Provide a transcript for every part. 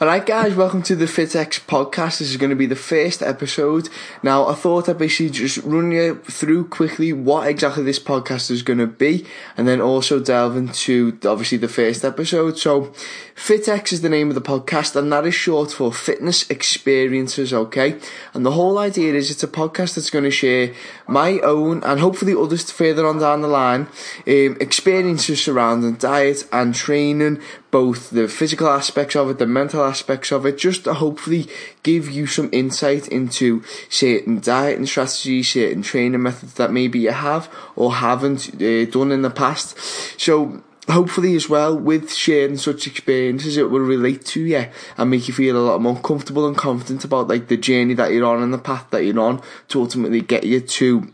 Alright, guys, welcome to the FitX podcast. This is going to be the first episode. Now, I thought I'd basically just run you through quickly what exactly this podcast is going to be, and then also delve into obviously the first episode. So, FitX is the name of the podcast, and that is short for fitness experiences, okay? And the whole idea is it's a podcast that's going to share my own and hopefully others further on down the line um, experiences surrounding diet and training, both the physical aspects of it, the mental aspects of it, just to hopefully give you some insight into certain dieting strategies, certain training methods that maybe you have or haven't uh, done in the past. So, hopefully as well with sharing such experiences it will relate to you and make you feel a lot more comfortable and confident about like the journey that you're on and the path that you're on to ultimately get you to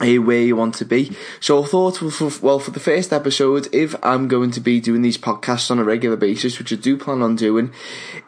where you want to be. So I thought, for, well, for the first episode, if I'm going to be doing these podcasts on a regular basis, which I do plan on doing,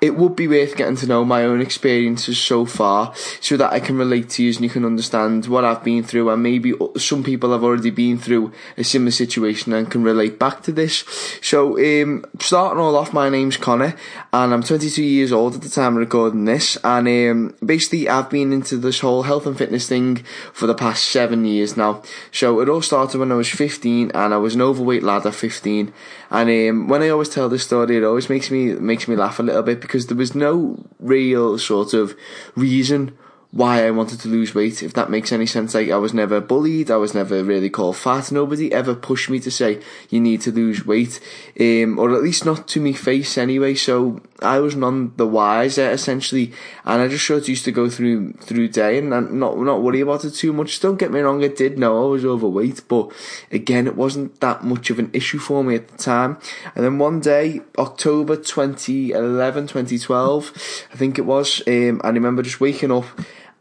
it would be worth getting to know my own experiences so far so that I can relate to you and you can understand what I've been through and maybe some people have already been through a similar situation and can relate back to this. So, um, starting all off, my name's Conor and I'm 22 years old at the time of recording this and um, basically I've been into this whole health and fitness thing for the past seven years years now. So it all started when I was 15 and I was an overweight lad at 15. And um, when I always tell this story, it always makes me makes me laugh a little bit because there was no real sort of reason why I wanted to lose weight, if that makes any sense. Like, I was never bullied, I was never really called fat, nobody ever pushed me to say, you need to lose weight, um, or at least not to me face anyway, so I was none the wiser, essentially, and I just sort of used to go through, through day and not, not worry about it too much. Don't get me wrong, I did know I was overweight, but again, it wasn't that much of an issue for me at the time. And then one day, October 2011, 2012, I think it was, um, I remember just waking up,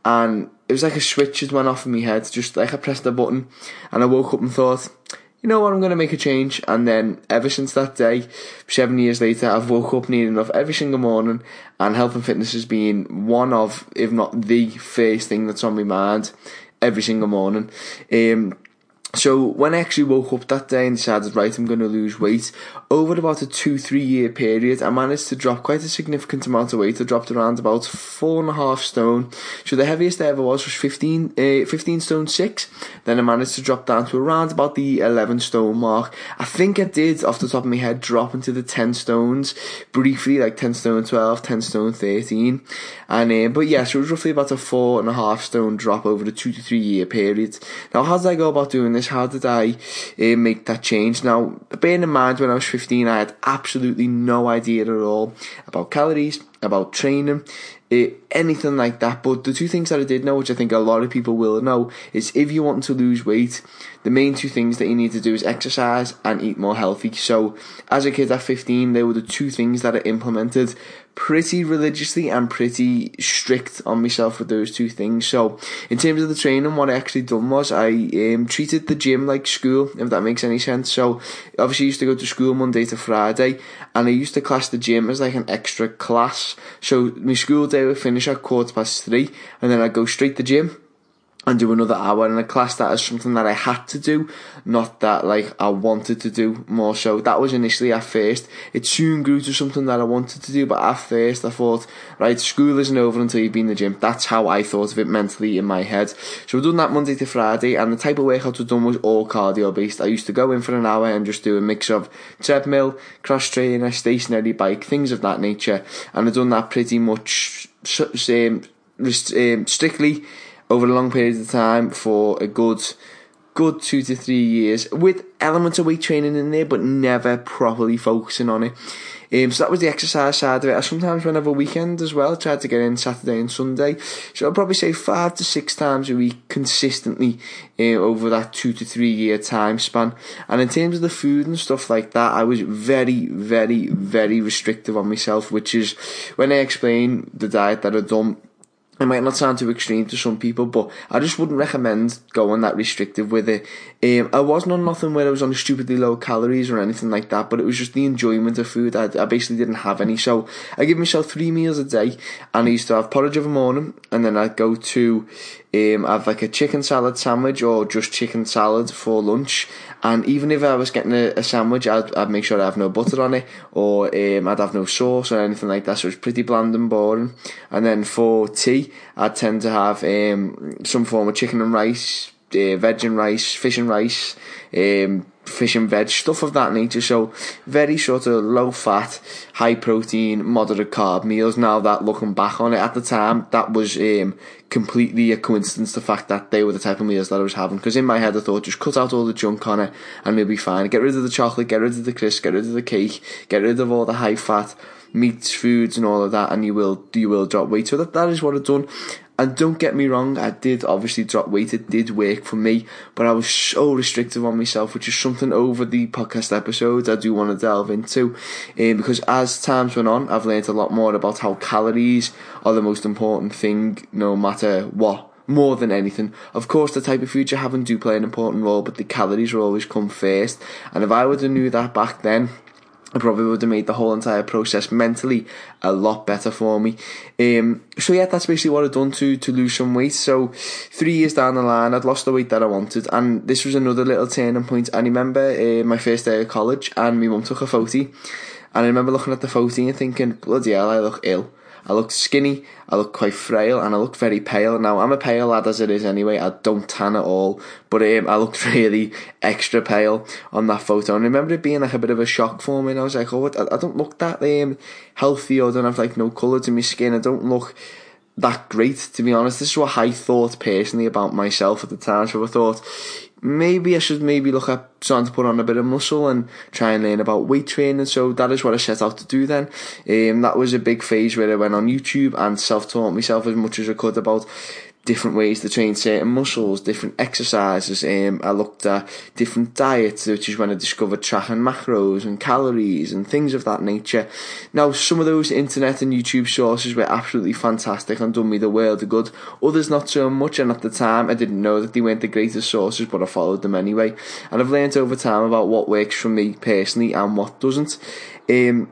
and it was like a switch had went off in my head, just like I pressed a button, and I woke up and thought, you know what, I'm going to make a change. And then ever since that day, seven years later, I've woke up near enough every single morning, and health and fitness has been one of, if not the first thing that's on my mind every single morning. Um, so when I actually woke up that day and decided, right, I'm going to lose weight, over about a two, three year period, I managed to drop quite a significant amount of weight. I dropped around about four and a half stone. So the heaviest I ever was was 15, uh, 15 stone six. Then I managed to drop down to around about the 11 stone mark. I think I did, off the top of my head, drop into the 10 stones briefly, like 10 stone 12, 10 stone 13. And, uh, but yeah, so it was roughly about a four and a half stone drop over the two to three year period. Now, how did I go about doing this? How did I uh, make that change? Now, bearing in mind when I was 15, I had absolutely no idea at all about calories, about training, uh, anything like that. But the two things that I did know, which I think a lot of people will know, is if you want to lose weight, the main two things that you need to do is exercise and eat more healthy. So, as a kid at 15, they were the two things that I implemented pretty religiously and pretty strict on myself with those two things. So, in terms of the training, what I actually done was I um, treated the gym like school, if that makes any sense. So, obviously, I used to go to school Monday to Friday, and I used to class the gym as like an extra class. So, my school day finish at quarter past three, and then I'd go straight to the gym and do another hour in a class that is something that I had to do, not that like I wanted to do more so. That was initially at first. It soon grew to something that I wanted to do, but at first I thought, right, school isn't over until you've been in the gym. That's how I thought of it mentally in my head. So I've done that Monday to Friday, and the type of workout I've done was all cardio based. I used to go in for an hour and just do a mix of treadmill, cross trainer, stationary bike, things of that nature, and I've done that pretty much um, um, strictly over a long period of time for a good good two to three years with elements of weight training in there but never properly focusing on it. Um, so that was the exercise side of it. I sometimes went over weekend as well, tried to get in Saturday and Sunday. So I'd probably say five to six times a week consistently uh, over that two to three year time span. And in terms of the food and stuff like that, I was very, very, very restrictive on myself, which is when I explain the diet that I'd done it might not sound too extreme to some people, but I just wouldn't recommend going that restrictive with it. Um, I wasn't on nothing where I was on stupidly low calories or anything like that, but it was just the enjoyment of food. I, I basically didn't have any, so I give myself three meals a day, and I used to have porridge every morning, and then I'd go to um, have like a chicken salad sandwich or just chicken salad for lunch, And even if I was getting a, a sandwich, I'd, I'd, make sure I have no butter on it, or um, I'd have no sauce or anything like that. So it's pretty bland and boring. And then for tea, I'd tend to have um, some form of chicken and rice, uh, veg and rice, fish and rice, um, fish and veg, stuff of that nature. So very sort of low fat, high protein, moderate carb meals. Now that looking back on it at the time, that was um, completely a coincidence. The fact that they were the type of meals that I was having. Because in my head, I thought just cut out all the junk on it and we'll be fine. Get rid of the chocolate, get rid of the crisps, get rid of the cake, get rid of all the high fat meats, foods, and all of that, and you will you will drop weight. So that that is what I've done. And don't get me wrong, I did obviously drop weight, it did work for me, but I was so restrictive on myself, which is something over the podcast episodes I do want to delve into. Um, because as times went on, I've learned a lot more about how calories are the most important thing, no matter what more than anything. Of course, the type of food you're having do play an important role, but the calories will always come first. And if I would have knew that back then, Probably would have made the whole entire process mentally a lot better for me. Um, so yeah, that's basically what I've done to to lose some weight. So three years down the line, I'd lost the weight that I wanted, and this was another little turning point. I remember uh, my first day of college, and my mum took a photo, and I remember looking at the photo and thinking, bloody hell, I look ill. I looked skinny, I looked quite frail, and I looked very pale. Now, I'm a pale lad as it is anyway, I don't tan at all, but um, I looked really extra pale on that photo. And I remember it being like a bit of a shock for me, and I was like, oh, I, I don't look that um, healthy, or I don't have like no colour to my skin, I don't look that great, to be honest. This is what I thought personally about myself at the time. So I thought, maybe I should maybe look at starting to put on a bit of muscle and try and learn about weight training. So that is what I set out to do then. Um, that was a big phase where I went on YouTube and self-taught myself as much as I could about different ways to train certain muscles, different exercises. Um, I looked at different diets, which is when I discovered tracking macros and calories and things of that nature. Now, some of those internet and YouTube sources were absolutely fantastic and done me the world of good. Others not so much, and at the time I didn't know that they weren't the greatest sources, but I followed them anyway. And I've learned over time about what works for me personally and what doesn't. Um,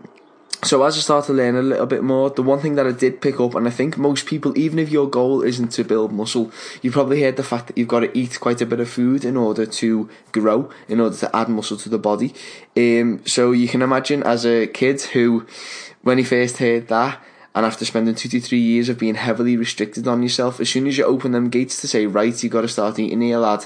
so as I started to learn a little bit more, the one thing that I did pick up, and I think most people, even if your goal isn't to build muscle, you've probably heard the fact that you've got to eat quite a bit of food in order to grow, in order to add muscle to the body. Um, so you can imagine as a kid who, when he first heard that, and after spending two to three years of being heavily restricted on yourself, as soon as you open them gates to say, right, you got to start eating here, lad,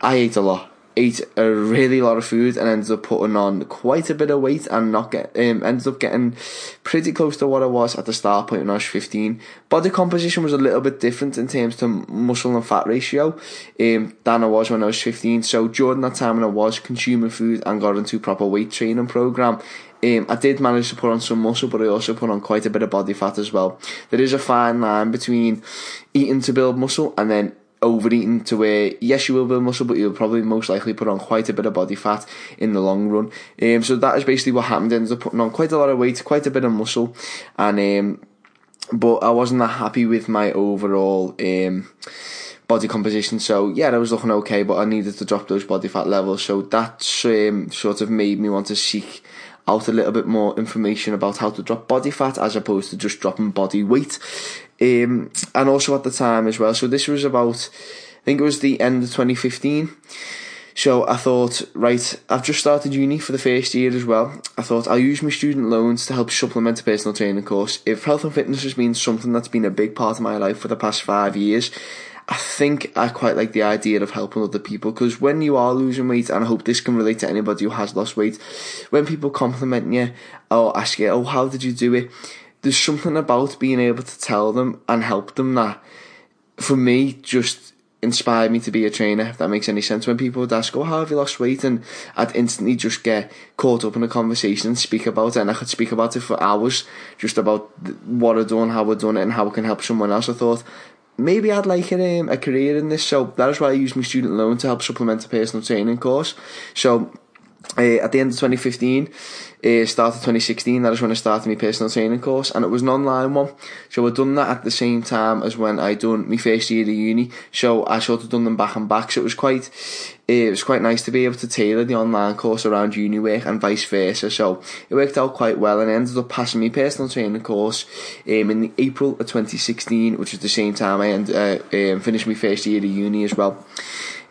I ate a lot ate a really lot of food and ended up putting on quite a bit of weight and not get um, ended up getting pretty close to what I was at the start point when I was 15. Body composition was a little bit different in terms to muscle and fat ratio um, than I was when I was 15. So during that time when I was consuming food and got into proper weight training program, um, I did manage to put on some muscle, but I also put on quite a bit of body fat as well. There is a fine line between eating to build muscle and then overeating to where yes you will build muscle but you'll probably most likely put on quite a bit of body fat in the long run. Um, so that is basically what happened. Ended up putting on quite a lot of weight quite a bit of muscle and um, but I wasn't that happy with my overall um, body composition. So yeah I was looking okay but I needed to drop those body fat levels. So that um, sort of made me want to seek out a little bit more information about how to drop body fat as opposed to just dropping body weight um, and also at the time as well. So this was about, I think it was the end of 2015. So I thought, right, I've just started uni for the first year as well. I thought I'll use my student loans to help supplement a personal training course. If health and fitness has been something that's been a big part of my life for the past five years, I think I quite like the idea of helping other people because when you are losing weight, and I hope this can relate to anybody who has lost weight, when people compliment you or ask you, oh, how did you do it? There's something about being able to tell them and help them that, for me, just inspired me to be a trainer, if that makes any sense. When people would ask, oh, how have you lost weight? And I'd instantly just get caught up in a conversation and speak about it. And I could speak about it for hours, just about what I've done, how I've done it, and how I can help someone else. I thought, maybe I'd like a, um, a career in this. So that is why I use my student loan to help supplement a personal training course. So uh, at the end of 2015, uh, started 2016, that is when I started my personal training course, and it was an online one. So I'd done that at the same time as when I done my first year of uni. So I sort of done them back and back. So it was quite, uh, it was quite nice to be able to tailor the online course around uni work and vice versa. So it worked out quite well, and I ended up passing my personal training course um, in the April of 2016, which was the same time I end, uh, um, finished my first year of uni as well.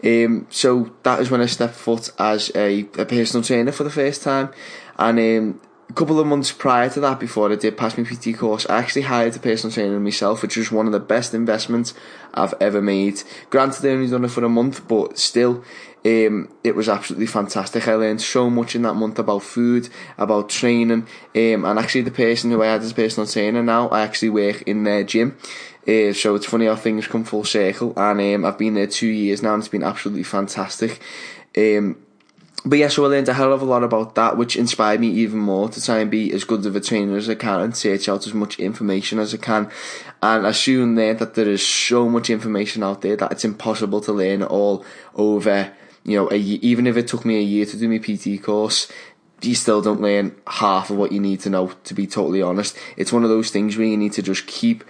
Um, so that is when I stepped foot as a, a personal trainer for the first time, and um, a couple of months prior to that, before I did pass my PT course, I actually hired a personal trainer myself, which was one of the best investments I've ever made. Granted, I only done it for a month, but still, um, it was absolutely fantastic. I learned so much in that month about food, about training, um, and actually the person who I had as a personal trainer now, I actually work in their gym. Uh, so it's funny how things come full circle, and um, I've been there two years now, and it's been absolutely fantastic. Um, but yeah, so I learned a hell of a lot about that, which inspired me even more to try and be as good of a trainer as I can and search out as much information as I can. And I soon learned that there is so much information out there that it's impossible to learn all over, you know, a, even if it took me a year to do my PT course, you still don't learn half of what you need to know, to be totally honest. It's one of those things where you need to just keep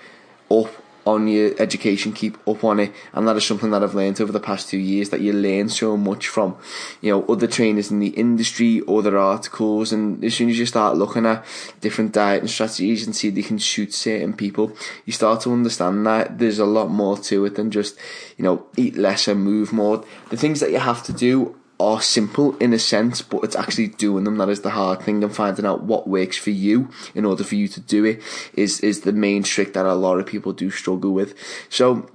up on your education, keep up on it, and that is something that I've learned over the past two years. That you learn so much from, you know, other trainers in the industry, other articles, and as soon as you start looking at different diet and strategies and see they can suit certain people, you start to understand that there's a lot more to it than just, you know, eat less and move more. The things that you have to do are simple in a sense, but it's actually doing them that is the hard thing and finding out what works for you in order for you to do it is is the main trick that a lot of people do struggle with. So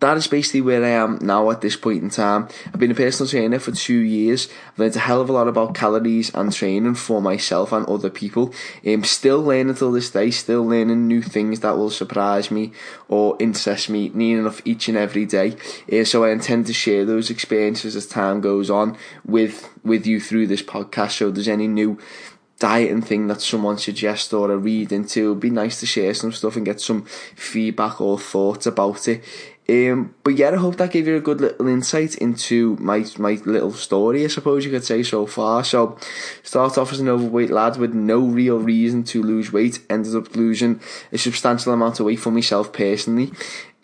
that is basically where I am now at this point in time. I've been a personal trainer for two years. I've learned a hell of a lot about calories and training for myself and other people. I'm still learning till this day, still learning new things that will surprise me or interest me near enough each and every day. Uh, so I intend to share those experiences as time goes on with with you through this podcast. So if there's any new dieting thing that someone suggests or a read into, it'd be nice to share some stuff and get some feedback or thoughts about it. Um, but yeah, I hope that gave you a good little insight into my my little story, I suppose you could say so far. So, start off as an overweight lad with no real reason to lose weight, ended up losing a substantial amount of weight for myself personally,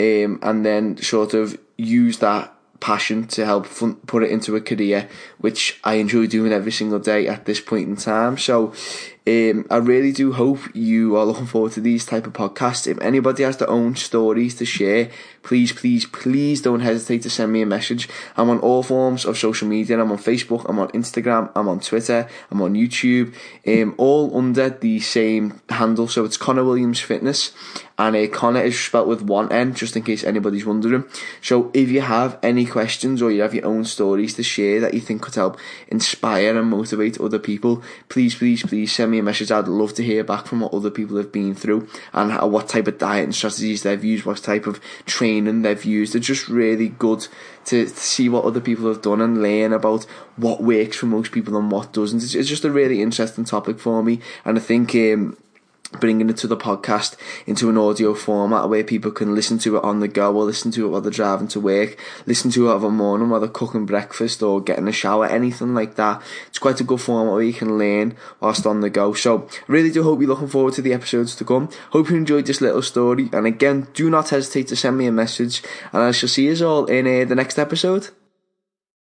um, and then sort of use that passion to help fun- put it into a career, which I enjoy doing every single day at this point in time. So, um, I really do hope you are looking forward to these type of podcasts. If anybody has their own stories to share, please, please, please don't hesitate to send me a message. I'm on all forms of social media. I'm on Facebook, I'm on Instagram, I'm on Twitter, I'm on YouTube, um, all under the same handle. So it's Conor Williams Fitness, and uh, Conor is spelled with one N, just in case anybody's wondering. So if you have any questions or you have your own stories to share that you think could help inspire and motivate other people, please, please, please send me a message. I'd love to hear back from what other people have been through and how, what type of diet and strategies they've used, what type of training training they've used. It's just really good to, to see what other people have done and learn about what works for most people and what doesn't. It's, it's just a really interesting topic for me, and I think um, bringing it to the podcast into an audio format where people can listen to it on the go or listen to it while they're driving to work, listen to it of a morning while they're cooking breakfast or getting a shower, anything like that. It's quite a good format where you can learn whilst on the go. So, really do hope you're looking forward to the episodes to come. Hope you enjoyed this little story. And again, do not hesitate to send me a message. And I shall see you all in uh, the next episode.